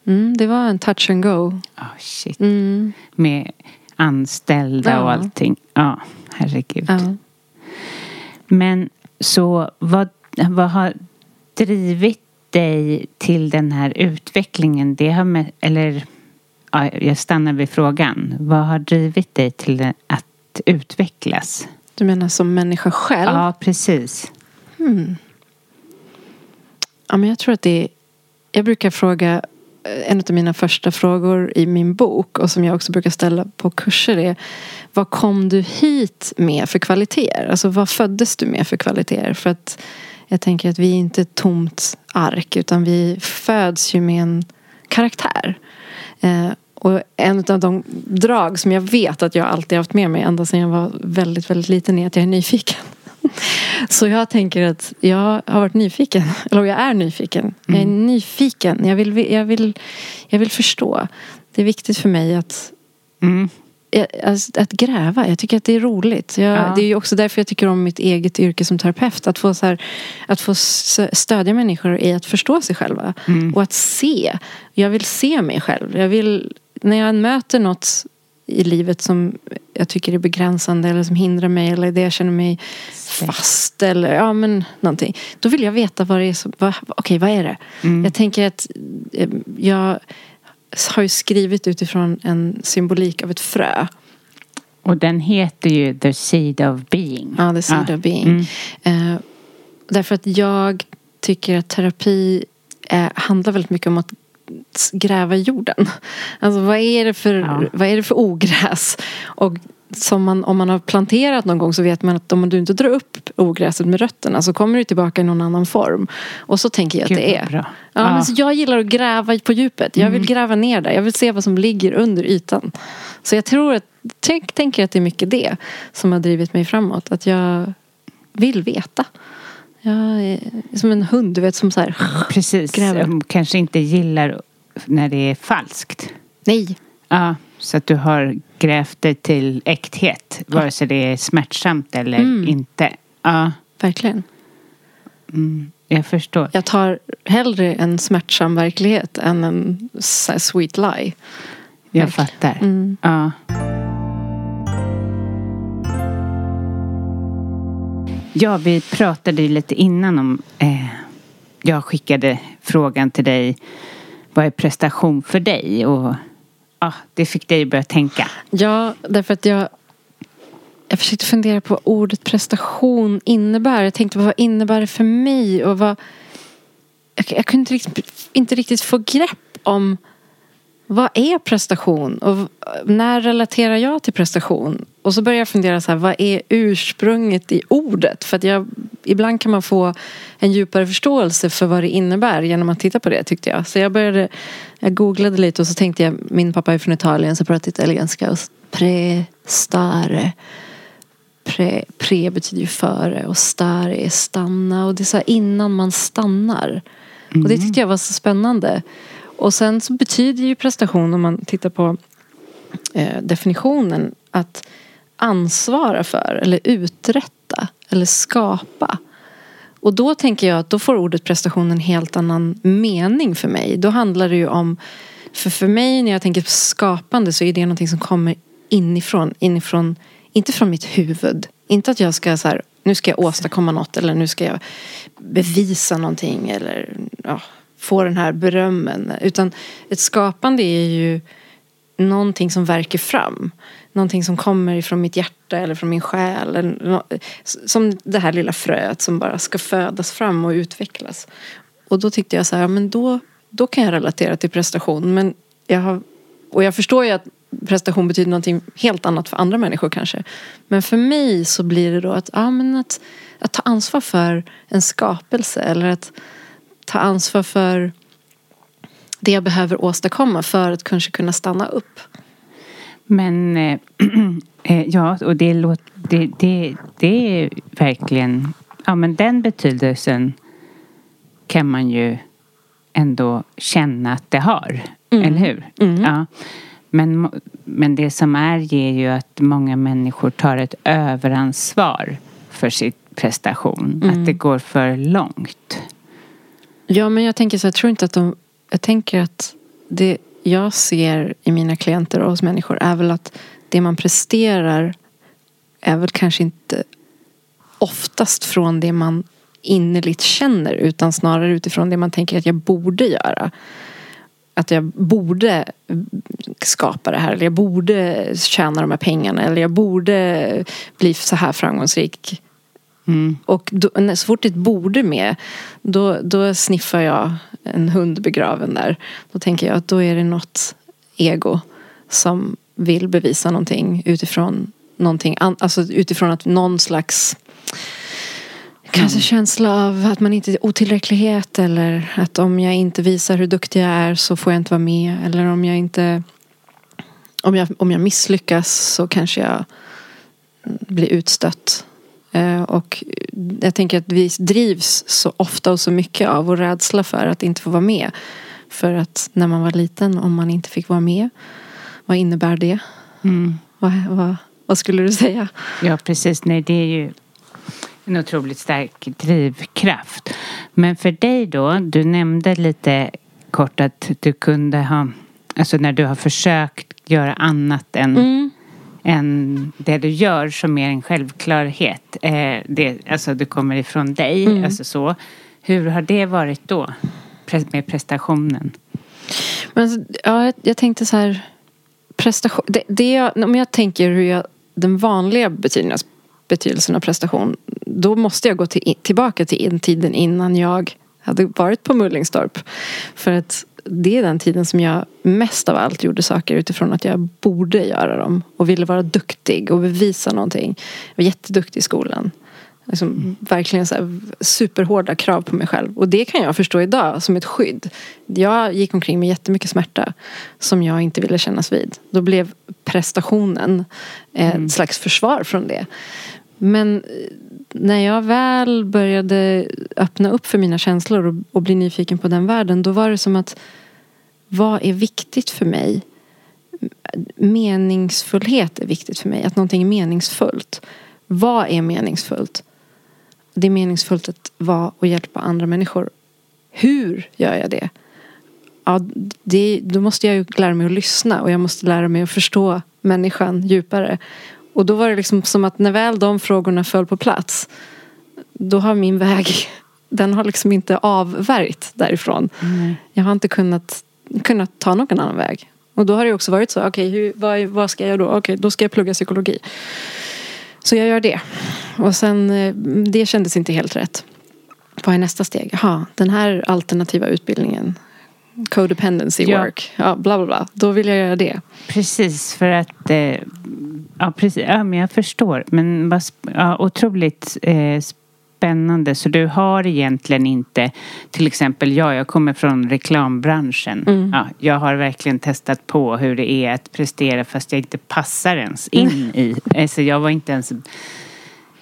Mm, det var en touch and go. Oh, shit. Mm. Med anställda Ja. och allting. Ja, herregud. Ja. Men så vad, vad har drivit dig till den här utvecklingen? Det har med, eller ja, jag stannar vid frågan. Vad har drivit dig till att utvecklas? Du menar som människa själv? Ja, precis. Ja, men jag tror att det är... Jag brukar fråga... Eh, en av mina första frågor i min bok och som jag också brukar ställa på kurser är Vad kom du hit med för kvaliteter? Alltså vad föddes du med för kvaliteter? För att jag tänker att vi är inte ett tomt ark utan vi föds ju med en karaktär. Eh, och en av de drag som jag vet att jag alltid haft med mig ända sedan jag var väldigt, väldigt liten är att jag är nyfiken. Så jag tänker att jag har varit nyfiken. Eller jag är nyfiken. Jag är nyfiken. Jag vill, jag, vill, jag vill förstå. Det är viktigt för mig att, Mm. att, att gräva. Jag tycker att det är roligt. Jag, Ja. Det är ju också därför jag tycker om mitt eget yrke som terapeut. Att få, så här, att få stödja människor i att förstå sig själva. Och att se. Jag vill se mig själv. Jag vill, när jag möter något i livet som jag tycker är begränsande eller som hindrar mig eller det jag känner mig fast eller ja men någonting. Då vill jag veta vad det är som, vad, okej vad är det? Mm. Jag tänker att eh, jag har ju skrivit utifrån en symbolik av ett frö. Och den heter ju The Seed of Being. Ja, the seed Ja. of being. Mm. Eh, därför att jag tycker att terapi eh, handlar väldigt mycket om att gräva i jorden. Alltså vad är det för, Ja. vad är det för ogräs? Och som man, om man har planterat någon gång så vet man att om du inte drar upp ogräset med rötterna så kommer det tillbaka i någon annan form. Och så tänker jag Gud, att det är. Ja, Ja. Men så jag gillar att gräva på djupet. Jag vill gräva ner där. Jag vill se vad som ligger under ytan. Så jag tror att, tänk, tänker att det är mycket det som har drivit mig framåt. Att jag vill veta. Jag är som en hund, du vet, som så här. Precis. Gräver. Som kanske inte gillar när det är falskt. Nej. Ja, så att du har grävt dig till äkthet. Vare sig det är smärtsamt eller Mm. inte. Ja, Verkligen. mm, jag förstår. Jag tar hellre en smärtsam verklighet än en sweet lie. Jag verkligen. fattar. Mm. Ja. Ja, vi pratade ju lite innan om... Eh, jag skickade frågan till dig. Vad är prestation för dig? Och ja, det fick dig att börja tänka. Ja, därför att jag jag försökte fundera på vad ordet prestation innebär. Jag tänkte vad innebär det för mig? Och vad, jag, jag kunde inte riktigt, inte riktigt få grepp om vad är prestation? Och när relaterar jag till prestation? Och så började jag fundera så här, vad är ursprunget i ordet? För att jag, ibland kan man få en djupare förståelse för vad det innebär genom att titta på det tyckte jag. Så jag började, jag googlade lite och så tänkte jag, min pappa är från Italien så pratar italienska och prestare. Pre, pre betyder ju före och stare är stanna och det är så här innan man stannar. Och det tyckte jag var så spännande. Och sen så betyder ju prestation om man tittar på eh, definitionen att ansvara för eller uträtta eller skapa. Och då tänker jag att då får ordet prestation en helt annan mening för mig. Då handlar det ju om, för för mig när jag tänker på skapande så är det någonting som kommer inifrån, inifrån, inte från mitt huvud. Inte att jag ska så här, nu ska jag åstadkomma något eller nu ska jag bevisa någonting eller ja, få den här berömmen. Utan ett skapande är ju någonting som verkar fram. Någonting som kommer ifrån mitt hjärta eller från min själ. Som det här lilla fröet som bara ska födas fram och utvecklas. Och då tyckte jag så här, ja, men då, då kan jag relatera till prestation. Men jag har, och jag förstår ju att prestation betyder någonting helt annat för andra människor kanske. Men för mig så blir det då att, ja, men att, att ta ansvar för en skapelse. Eller att ta ansvar för det jag behöver åstadkomma för att kanske kunna stanna upp. Men eh, eh, ja, och det, låt, det, det, det är verkligen... Ja, men den betydelsen kan man ju ändå känna att det har. Eller hur? Ja. Men, men det som är ger ju att många människor tar ett överansvar för sin prestation. Att det går för långt. Ja, men jag tänker så jag tror inte att de... Jag tänker att det jag ser i mina klienter och hos människor är väl att det man presterar är väl kanske inte oftast från det man innerligt känner utan snarare utifrån det man tänker att jag borde göra. Att jag borde skapa det här eller jag borde tjäna de här pengarna eller jag borde bli så här framgångsrik. Mm. Och då, så fort ett borde med då, då sniffar jag en hund begraven där. Då tänker jag att då är det något ego som vill bevisa någonting utifrån någonting Alltså utifrån att någon slags Kanske känsla av att man inte är otillräcklighet eller att om jag inte visar hur duktig jag är så får jag inte vara med. Eller om jag inte om jag, om jag misslyckas så kanske jag blir utstött. Eh, Och jag tänker att vi drivs så ofta och så mycket av vår rädsla för att inte få vara med. För att när man var liten, om man inte fick vara med, vad innebär det? Mm. Vad, vad, vad skulle du säga? Ja, precis. Nej, det är ju en otroligt stark drivkraft. Men för dig då, du nämnde lite kort att du kunde ha Alltså när du har försökt göra annat än, Mm. Än det du gör som mer en självklarhet. Eh, det, alltså det kommer ifrån dig. Mm. Alltså så. Hur har det varit då? Med prestationen? Men alltså, ja, jag, jag tänkte så här. Prestation. Det, det jag, om jag tänker hur jag, den vanliga betydelsen, betydelsen av prestation. Då måste jag gå till, tillbaka till in, tiden innan jag hade varit på Mullingstorp. För att det är den tiden som jag mest av allt gjorde saker utifrån att jag borde göra dem. Och ville vara duktig och bevisa någonting. Jag var jätteduktig i skolan. Liksom, Verkligen så här, superhårda krav på mig själv. Och det kan jag förstå idag som ett skydd. Jag gick omkring med jättemycket smärta som jag inte ville kännas vid. Då blev prestationen ett slags försvar från det. Men när jag väl började öppna upp för mina känslor och, och bli nyfiken på den världen då var det som att vad är viktigt för mig? Meningsfullhet är viktigt för mig. Att någonting är meningsfullt. Vad är meningsfullt? Det är meningsfullt att vara och hjälpa andra människor. Hur gör jag det? Ja, det, då måste jag ju lära mig att lyssna och jag måste lära mig att förstå människan djupare. Och då var det liksom som att när väl de frågorna föll på plats då har min väg, den har liksom inte avvärjt därifrån. Jag har inte kunnat, kunnat ta någon annan väg. Och då har det också varit så, okej hur- vad, vad ska jag då? Okej, då ska jag plugga psykologi. Så jag gör det. Och sen, eh, det kändes inte helt rätt. Vad är nästa steg? Jaha, den här alternativa utbildningen. Codependency Ja. work. Ja, bla bla bla. Då vill jag göra det. Precis, för att... Eh, ja, precis. Ja, men jag förstår. Men vad, ja, otroligt eh, spännande. Så du har egentligen inte... Till exempel jag, jag kommer från reklambranschen. Ja, jag har verkligen testat på hur det är att prestera fast jag inte passar ens in i... Alltså jag var inte ens...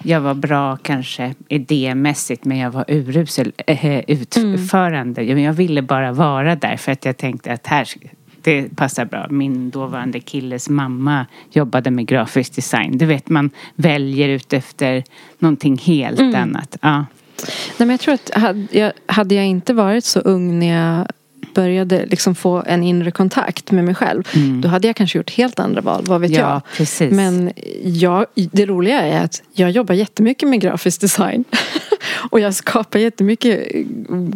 Jag var bra kanske idémässigt men jag var urusel eh, utförande. Jag, jag ville bara vara där för att jag tänkte att här, det passar bra. Min dåvarande killes mamma jobbade med grafisk design. Du vet man väljer ut efter någonting helt annat. Ja. Nej, men jag tror att hade jag, hade jag inte varit så ung när jag började liksom få en inre kontakt med mig själv. Då hade jag kanske gjort helt andra val, vad vet Ja, jag. precis. Men jag, det roliga är att jag jobbar jättemycket med grafisk design. Och jag skapar jättemycket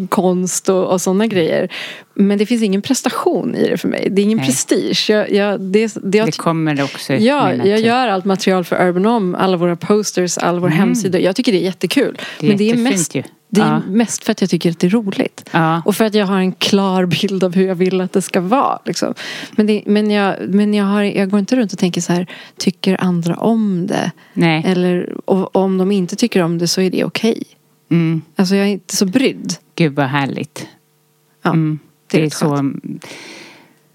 konst och, och sådana grejer. Men det finns ingen prestation i det för mig. Det är ingen Nej. prestige. Jag, jag, det, det, Det kommer också Ja, jag natur. gör allt material för Urban Om, alla våra posters, alla våra hemsidor. Jag tycker det är jättekul. Det är Men det är mest, ju. det är Ja. mest för att jag tycker att det är roligt. Ja. Och för att jag har en klar bild av hur jag vill att det ska vara. Liksom. Men, det, men, jag, men jag, har, jag går inte runt och tänker så här, tycker andra om det? Nej. Eller och, om de inte tycker om det så är det okej. Mm. Alltså jag är inte så brydd. Gud vad härligt. Ja, Mm. det Det, är så,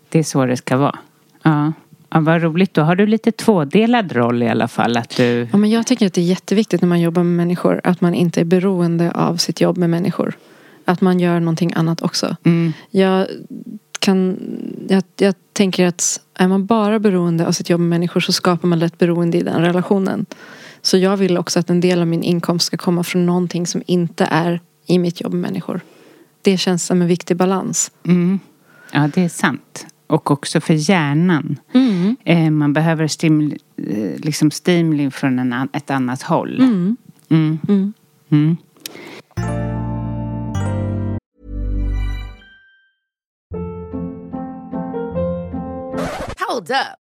det är så det ska vara. Ja. ja, vad roligt. Då har du lite tvådelad roll i alla fall. Att du... Ja, men jag tycker att det är jätteviktigt när man jobbar med människor att man inte är beroende av sitt jobb med människor. Att man gör någonting annat också. Mm. Jag, kan, jag, jag tänker att är man bara beroende av sitt jobb med människor så skapar man lätt beroende i den relationen. Så jag vill också att en del av min inkomst ska komma från någonting som inte är i mitt jobb med människor. Det känns som en viktig balans. Mm. Ja, det är sant. Och också för hjärnan. Mm. Eh, man behöver stimuli, eh, liksom stimuli från en, ett annat håll. Mm. Mm. Mm. Mm. Hold up.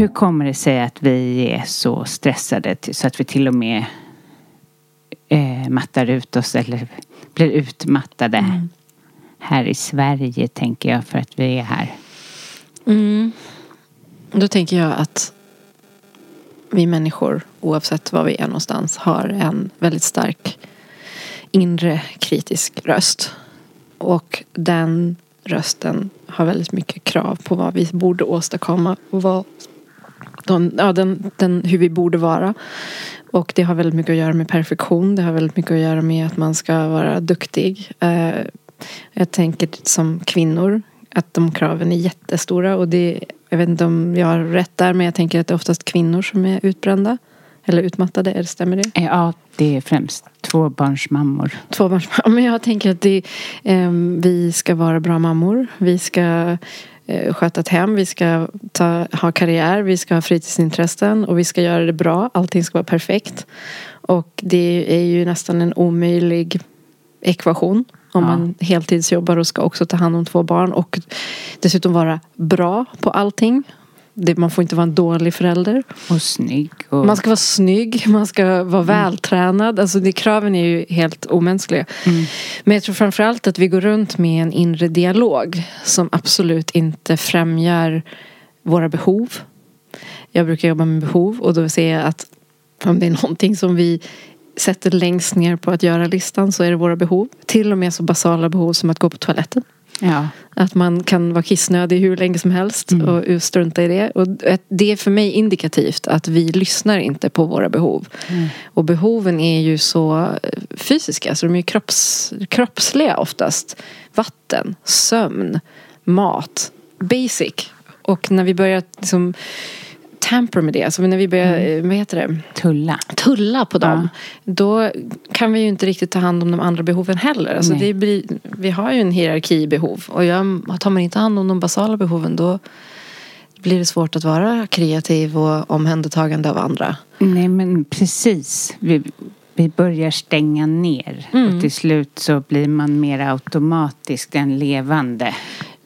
Hur kommer det sig att vi är så stressade så att vi till och med eh, mattar ut oss eller blir utmattade mm. här i Sverige tänker jag för att vi är här. Mm. Då tänker jag att vi människor oavsett var vi är någonstans har en väldigt stark inre kritisk röst. Och den rösten har väldigt mycket krav på vad vi borde åstadkomma och vad de, ja, den, den, hur vi borde vara. Och det har väldigt mycket att göra med perfektion. Det har väldigt mycket att göra med att man ska vara duktig. Eh, jag tänker som kvinnor att de kraven är jättestora. Och det, jag vet inte om jag har rätt där men jag tänker att det är oftast kvinnor som är utbrända. Eller utmattade, eller stämmer det? Ja, det är främst tvåbarnsmammor. Tvåbarnsmammor. Men jag tänker att det, eh, vi ska vara bra mammor. Vi ska sköta ett hem. Vi ska ta, ha karriär. Vi ska ha fritidsintressen. Och vi ska göra det bra. Allting ska vara perfekt. Och det är ju nästan en omöjlig ekvation. Om ja. man heltidsjobbar och ska också ta hand om två barn. Och dessutom vara bra på allting det, man får inte vara en dålig förälder. Och snygg. Och... Man ska vara snygg, man ska vara mm. vältränad. Alltså det, kraven är ju helt omänskliga. Mm. Men jag tror framförallt att vi går runt med en inre dialog som absolut inte främjar våra behov. Jag brukar jobba med behov och då ser jag att om det är någonting som vi sätter längst ner på att göra listan så är det våra behov. Till och med så basala behov som att gå på toaletten. Ja. Att man kan vara kissnödig hur länge som helst mm. och strunta i det. Och det är för mig indikativt att vi lyssnar inte på våra behov. Mm. Och behoven är ju så fysiska, så de är kropps, kroppsliga oftast. Vatten, sömn, mat, basic. Och när vi börjar liksom tamper med det. Alltså när vi börjar, mm. vad heter det? Tulla. Tulla på dem. Ja. Då kan vi ju inte riktigt ta hand om de andra behoven heller. Alltså det blir, vi har ju en hierarki i behov. Och jag, tar man inte hand om de basala behoven då blir det svårt att vara kreativ och omhändertagande av andra. Nej men precis. Vi, vi börjar stänga ner. Mm. Och till slut så blir man mer automatiskt en levande.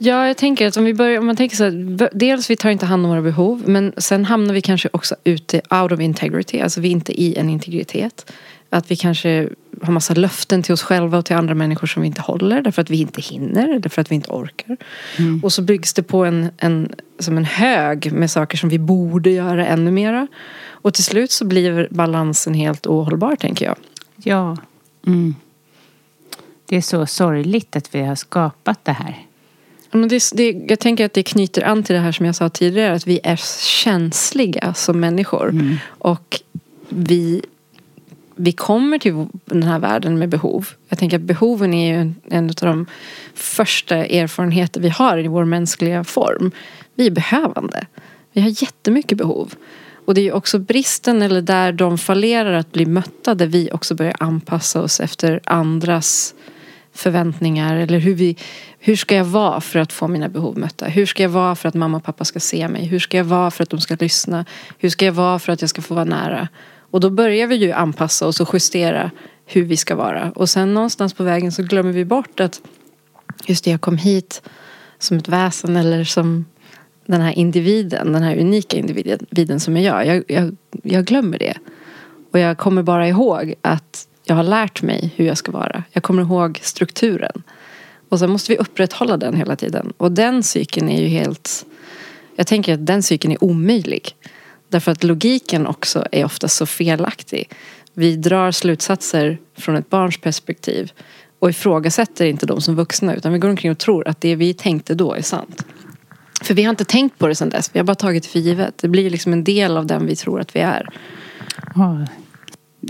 Ja, jag tänker att om vi börjar, om man tänker så här, dels vi tar inte hand om våra behov men sen hamnar vi kanske också ute out of integrity, alltså vi är inte i en integritet. Att vi kanske har massa löften till oss själva och till andra människor som vi inte håller därför att vi inte hinner eller för att vi inte orkar. Mm. Och så byggs det på en, en, som en hög med saker som vi borde göra ännu mera. Och till slut så blir balansen helt ohållbar tänker jag. Ja. Mm. Det är så sorgligt att vi har skapat det här. Men det, det, jag tänker att det knyter an till det här som jag sa tidigare. Att vi är känsliga som människor. Mm. Och vi, vi kommer till den här världen med behov. Jag tänker att behoven är ju en, en av de första erfarenheter vi har i vår mänskliga form. Vi är behövande. Vi har jättemycket behov. Och det är ju också bristen eller där de fallerar att bli mötta där vi också börjar anpassa oss efter andras förväntningar eller hur vi hur ska jag vara för att få mina behov mötta? Hur ska jag vara för att mamma och pappa ska se mig? Hur ska jag vara för att de ska lyssna? Hur ska jag vara för att jag ska få vara nära? Och då börjar vi ju anpassa oss och justera hur vi ska vara. Och sen någonstans på vägen så glömmer vi bort att just det, jag kom hit som ett väsen eller som den här individen, den här unika individen som är jag. Jag, jag, jag glömmer det. Och jag kommer bara ihåg att jag har lärt mig hur jag ska vara. Jag kommer ihåg strukturen. Och sen måste vi upprätthålla den hela tiden. Och den cykeln är ju helt... Jag tänker att den cykeln är omöjlig. Därför att logiken också är ofta så felaktig. Vi drar slutsatser från ett barns perspektiv och ifrågasätter inte dem som vuxna utan vi går omkring och tror att det vi tänkte då är sant. För vi har inte tänkt på det sedan dess. Vi har bara tagit det för givet. Det blir liksom en del av den vi tror att vi är.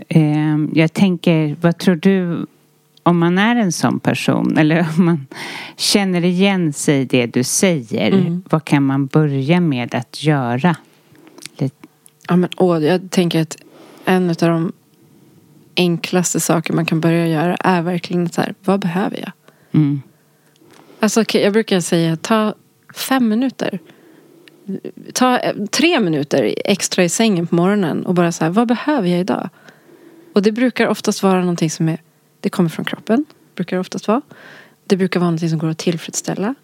Eh, jag tänker, vad tror du om man är en sån person eller om man känner igen sig i det du säger. Mm. Vad kan man börja med att göra? Ja, men, åh, jag tänker att en av de enklaste saker man kan börja göra är verkligen så här, vad behöver jag? Mm. Alltså, jag brukar säga, ta fem minuter. Ta eh, tre minuter extra i sängen på morgonen och bara så här, vad behöver jag idag? Och det brukar oftast vara någonting som är, det kommer från kroppen, brukar det oftast vara. Det brukar vara någonting som går att tillfredsställa.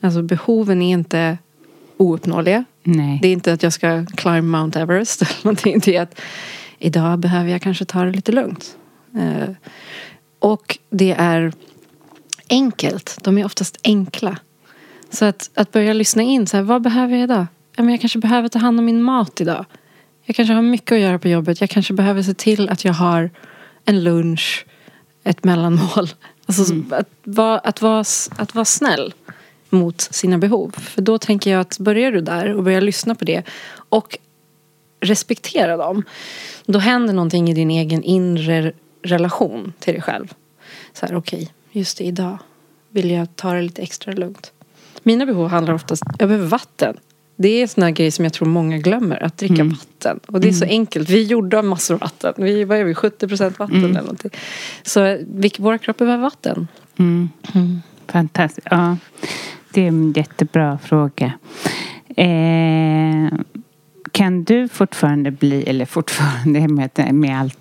Alltså behoven är inte ouppnåeliga. Nej. Det är inte att jag ska climb Mount Everest eller någonting. Det är att idag behöver jag kanske ta det lite lugnt. Eh, och det är enkelt. De är oftast enkla. Så att, att börja lyssna in. Så här, vad behöver jag idag? Ja, men jag kanske behöver ta hand om min mat idag. Jag kanske har mycket att göra på jobbet. Jag kanske behöver se till att jag har en lunch, ett mellanmål. Alltså mm. att, vara, att, vara, att vara snäll mot sina behov. För då tänker jag att börjar du där och börjar lyssna på det och respektera dem. Då händer någonting i din egen inre relation till dig själv. Så här, okej, okay, just det, idag vill jag ta det lite extra lugnt. Mina behov handlar oftast, jag behöver vatten. Det är en sån här grej som jag tror många glömmer, att dricka mm. vatten. Och det är så mm. enkelt. Vi gjorde massor av vatten. Vi, vad är vi, 70 procent vatten mm. eller någonting. Så vi, våra kroppar behöver vatten. Mm. mm. Fantastiskt. Ja, det är en jättebra fråga. Eh, kan du fortfarande bli, eller fortfarande med, med allt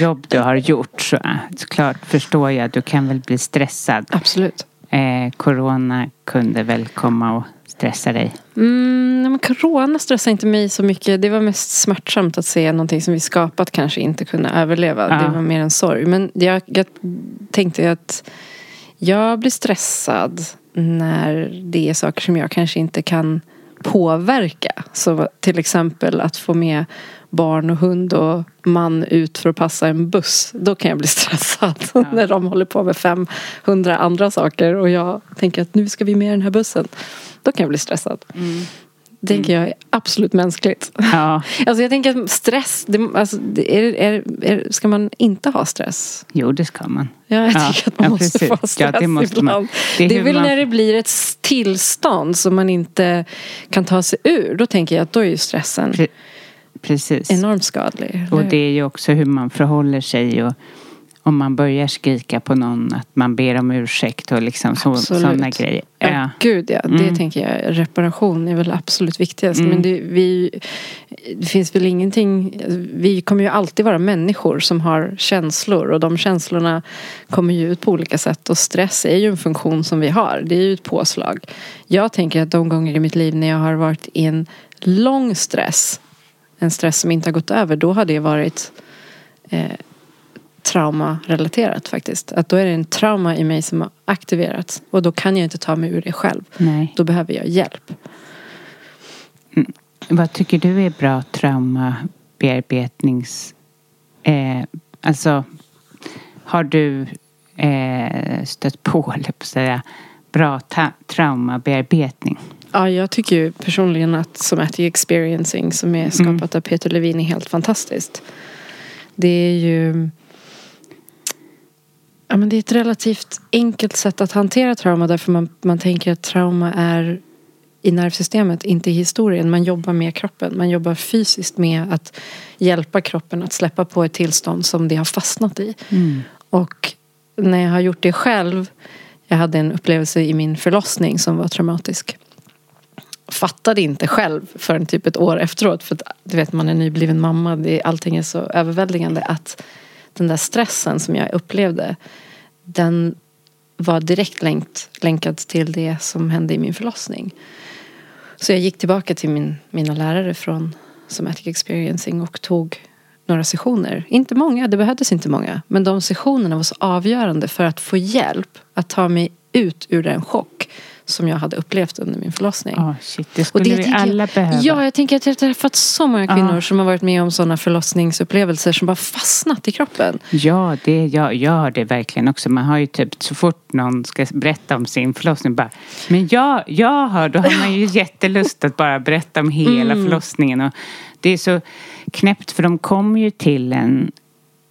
jobb du har gjort så såklart förstår jag, du kan väl bli stressad. Absolut. Eh, corona kunde väl komma och stressa dig? Mm, men corona stressade inte mig så mycket. Det var mest smärtsamt att se någonting som vi skapat kanske inte kunna överleva. Ja. Det var mer en sorg. Men jag, jag tänkte att jag blir stressad när det är saker som jag kanske inte kan påverka. Så till exempel att få med barn och hund och man ut för att passa en buss. Då kan jag bli stressad. Ja. när de håller på med 500 andra saker och jag tänker att nu ska vi med i den här bussen. Då kan jag bli stressad. Mm. Det tänker jag är absolut mänskligt. Ja. Alltså jag tänker att stress, det, alltså, är, är, är, ska man inte ha stress? Jo det ska man. Ja, jag ja. tycker att man ja, måste precis. få stress ja, det måste ibland. Man. Det är, det är väl man... när det blir ett tillstånd som man inte kan ta sig ur. Då tänker jag att då är ju stressen Pre precis. enormt skadlig. Och det är ju också hur man förhåller sig och om man börjar skrika på någon att man ber om ursäkt och liksom så, sådana grejer. Ja. ja. Gud ja, det mm. tänker jag. Reparation är väl absolut viktigast. Mm. Men det, vi, det finns väl ingenting. Vi kommer ju alltid vara människor som har känslor och de känslorna kommer ju ut på olika sätt och stress är ju en funktion som vi har. Det är ju ett påslag. Jag tänker att de gånger i mitt liv när jag har varit i en lång stress en stress som inte har gått över då har det varit eh, traumarelaterat faktiskt. Att då är det en trauma i mig som har aktiverats. Och då kan jag inte ta mig ur det själv. Nej. Då behöver jag hjälp. Mm. Vad tycker du är bra traumabearbetnings... Eh, alltså, har du eh, stött på, eller på säga, bra traumabearbetning? Ja, jag tycker ju personligen att Somatic Experiencing som är skapat mm. av Peter Levin är helt fantastiskt. Det är ju Ja, men det är ett relativt enkelt sätt att hantera trauma därför man, man tänker att trauma är i nervsystemet, inte i historien. Man jobbar med kroppen. Man jobbar fysiskt med att hjälpa kroppen att släppa på ett tillstånd som det har fastnat i. Mm. Och när jag har gjort det själv jag hade en upplevelse i min förlossning som var traumatisk. Fattade inte själv förrän typ ett år efteråt. För att, du vet man är nybliven mamma. Det, allting är så överväldigande att den där stressen som jag upplevde den var direkt länkt, länkad till det som hände i min förlossning. Så jag gick tillbaka till min, mina lärare från Somatic Experiencing och tog några sessioner. Inte många, det behövdes inte många. Men de sessionerna var så avgörande för att få hjälp att ta mig ut ur den chock som jag hade upplevt under min förlossning. Oh, shit, det skulle det vi alla jag, behöva. Ja, jag tänker att jag har träffat så många kvinnor ja. som har varit med om sådana förlossningsupplevelser som bara fastnat i kroppen. Ja, det, jag, jag har det verkligen också. Man har ju typ så fort någon ska berätta om sin förlossning bara Men jag, jag har, då har man ju jättelust att bara berätta om hela mm. förlossningen. Och det är så knäppt för de kommer ju till en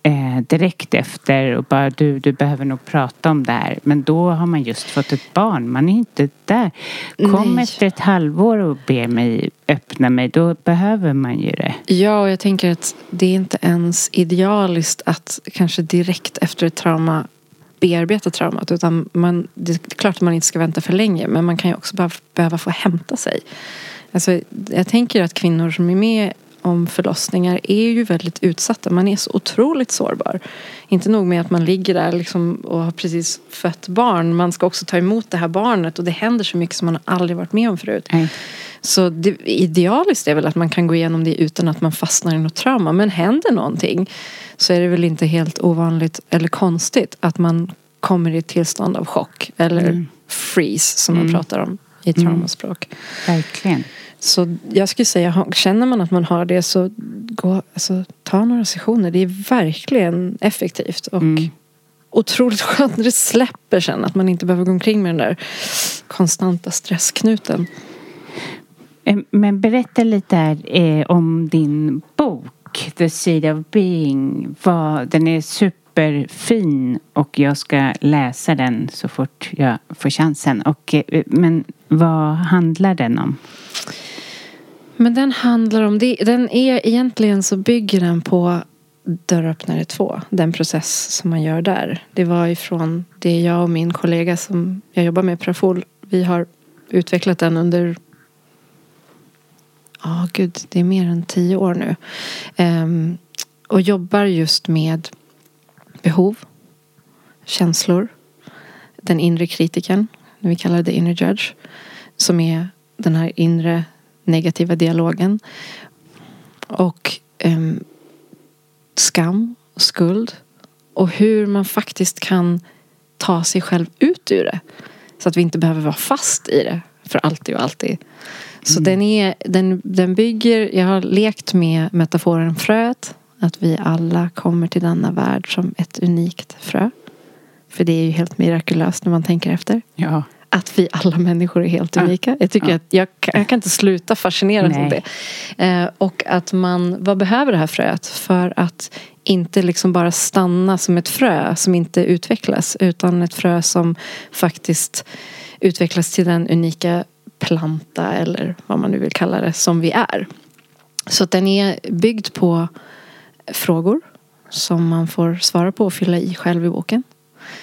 eh, direkt efter och bara du, du behöver nog prata om det här. Men då har man just fått ett barn. Man är inte där. Kom Nej. efter ett halvår och ber mig öppna mig. Då behöver man ju det. Ja, och jag tänker att det är inte ens idealiskt att kanske direkt efter ett trauma bearbeta traumat. Utan man, det är klart att man inte ska vänta för länge. Men man kan ju också behöva få hämta sig. Alltså, jag tänker att kvinnor som är med om förlossningar är ju väldigt utsatta. Man är så otroligt sårbar. Inte nog med att man ligger där liksom och har precis fött barn. Man ska också ta emot det här barnet och det händer så mycket som man aldrig varit med om förut. Mm. Så det, idealiskt är väl att man kan gå igenom det utan att man fastnar i något trauma. Men händer någonting så är det väl inte helt ovanligt eller konstigt att man kommer i ett tillstånd av chock eller mm. freeze som man mm. pratar om i mm. traumaspråk. Verkligen. Så jag skulle säga, känner man att man har det så gå, alltså, ta några sessioner. Det är verkligen effektivt. Och mm. otroligt skönt när det släpper sen. Att man inte behöver gå omkring med den där konstanta stressknuten. Eh, men berätta lite här, eh, om din bok The Seed of Being. Vad, den är superfin och jag ska läsa den så fort jag får chansen. Och, eh, men vad handlar den om? Men den handlar om det. Den är egentligen så bygger den på Dörröppnare 2. Den process som man gör där. Det var ifrån det jag och min kollega som jag jobbar med, Prafol. Vi har utvecklat den under Ja, oh, gud, det är mer än tio år nu. Um, och jobbar just med behov, känslor, den inre kritiken, vi kallar det inner judge, som är den här inre negativa dialogen. Och um, skam och skuld. Och hur man faktiskt kan ta sig själv ut ur det. Så att vi inte behöver vara fast i det för alltid och alltid. Så mm. den, är, den, den bygger, jag har lekt med metaforen fröet. Att vi alla kommer till denna värld som ett unikt frö. För det är ju helt mirakulöst när man tänker efter. Ja att vi alla människor är helt unika. Jag tycker att jag, jag kan inte sluta fascineras av det. Eh, och att man, vad behöver det här fröet för att inte liksom bara stanna som ett frö som inte utvecklas utan ett frö som faktiskt utvecklas till den unika planta eller vad man nu vill kalla det som vi är. Så att den är byggd på frågor som man får svara på och fylla i själv i boken.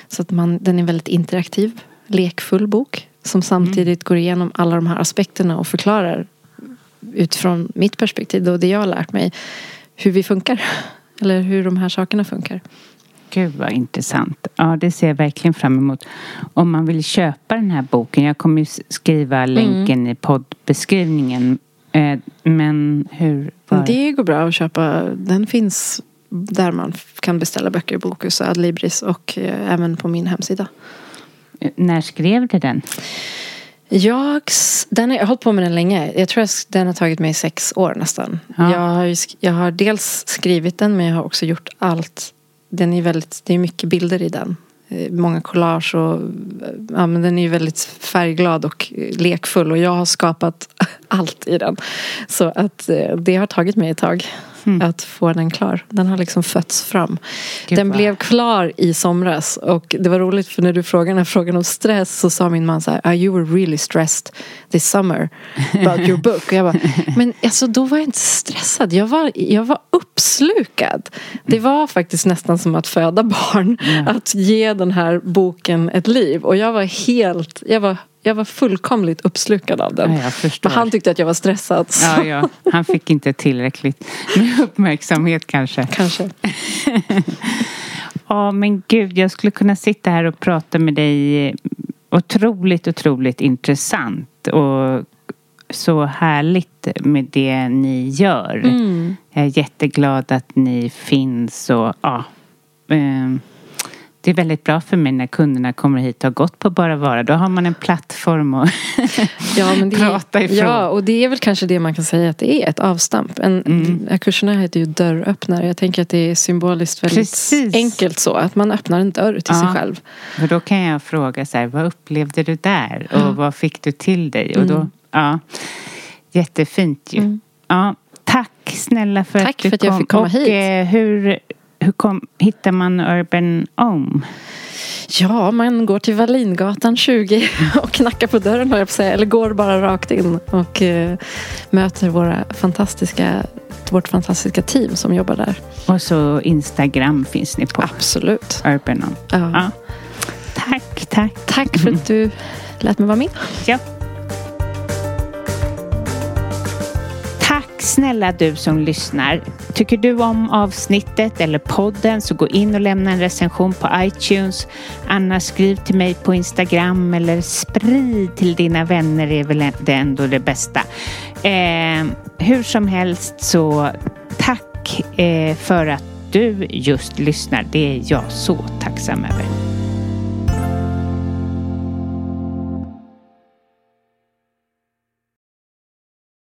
Så att man, den är väldigt interaktiv lekfull bok som samtidigt går igenom alla de här aspekterna och förklarar utifrån mitt perspektiv och det jag har lärt mig hur vi funkar. Eller hur de här sakerna funkar. Gud vad intressant. Ja, det ser jag verkligen fram emot. Om man vill köpa den här boken, jag kommer ju skriva länken mm. i poddbeskrivningen. Eh, men hur? Var... Det går bra att köpa. Den finns där man kan beställa böcker i Bokus och Adlibris och eh, även på min hemsida. När skrev du den? Jag, den har, jag har hållit på med den länge. Jag tror att den har tagit mig sex år nästan. Ja. Jag, har, jag har dels skrivit den men jag har också gjort allt. Den är väldigt, det är mycket bilder i den. Eh, många collage och ja, men den är väldigt färgglad och lekfull och jag har skapat allt i den. Så att eh, det har tagit mig ett tag mm. att få den klar. Den har liksom fötts fram. Gud, den blev klar i somras och det var roligt för när du frågade den här frågan om stress så sa min man så här, ah, you were really stressed this summer about your book. Och jag bara, men alltså då var jag inte stressad. Jag var, jag var uppslukad. Det var faktiskt nästan som att föda barn. Mm. Att ge den här boken ett liv. Och jag var helt, jag var jag var fullkomligt uppslukad av den. Ja, Men han tyckte att jag var stressad. Ja, ja. Han fick inte tillräckligt med uppmärksamhet kanske. Kanske. Ja, men gud, jag skulle kunna sitta här och prata med dig. Otroligt, otroligt intressant och så härligt med det ni gör. Mm. Jag är jätteglad att ni finns och ja. Eh, Det är väldigt bra för mig när kunderna kommer hit och har gått på Bara Vara. Då har man en plattform att ja, men det, prata ifrån. Ja, och det är väl kanske det man kan säga att det är ett avstamp. En, mm. Kurserna heter ju dörröppnare. Jag tänker att det är symboliskt väldigt Precis. enkelt så. Att man öppnar en dörr till ja, sig själv. För då kan jag fråga så här, vad upplevde du där? Och ja. vad fick du till dig? Och då, mm. ja, jättefint ju. Mm. Ja, tack snälla för tack att du för att jag fick komma och, hit. Eh, hur hur kom, hittar man Urban Home? Ja, man går till Wallingatan 20 och knackar på dörren, jag på säga. Eller går bara rakt in och uh, möter våra fantastiska, vårt fantastiska team som jobbar där. Och så Instagram finns ni på? Absolut. Urban Home. Ja. ja. Tack, tack. Tack för att du lät mig vara med. Ja. Tack snälla du som lyssnar. Tycker du om avsnittet eller podden så gå in och lämna en recension på iTunes. Annars skriv till mig på Instagram eller sprid till dina vänner är väl det ändå det bästa. Eh, hur som helst så tack eh, för att du just lyssnar. Det är jag så tacksam över.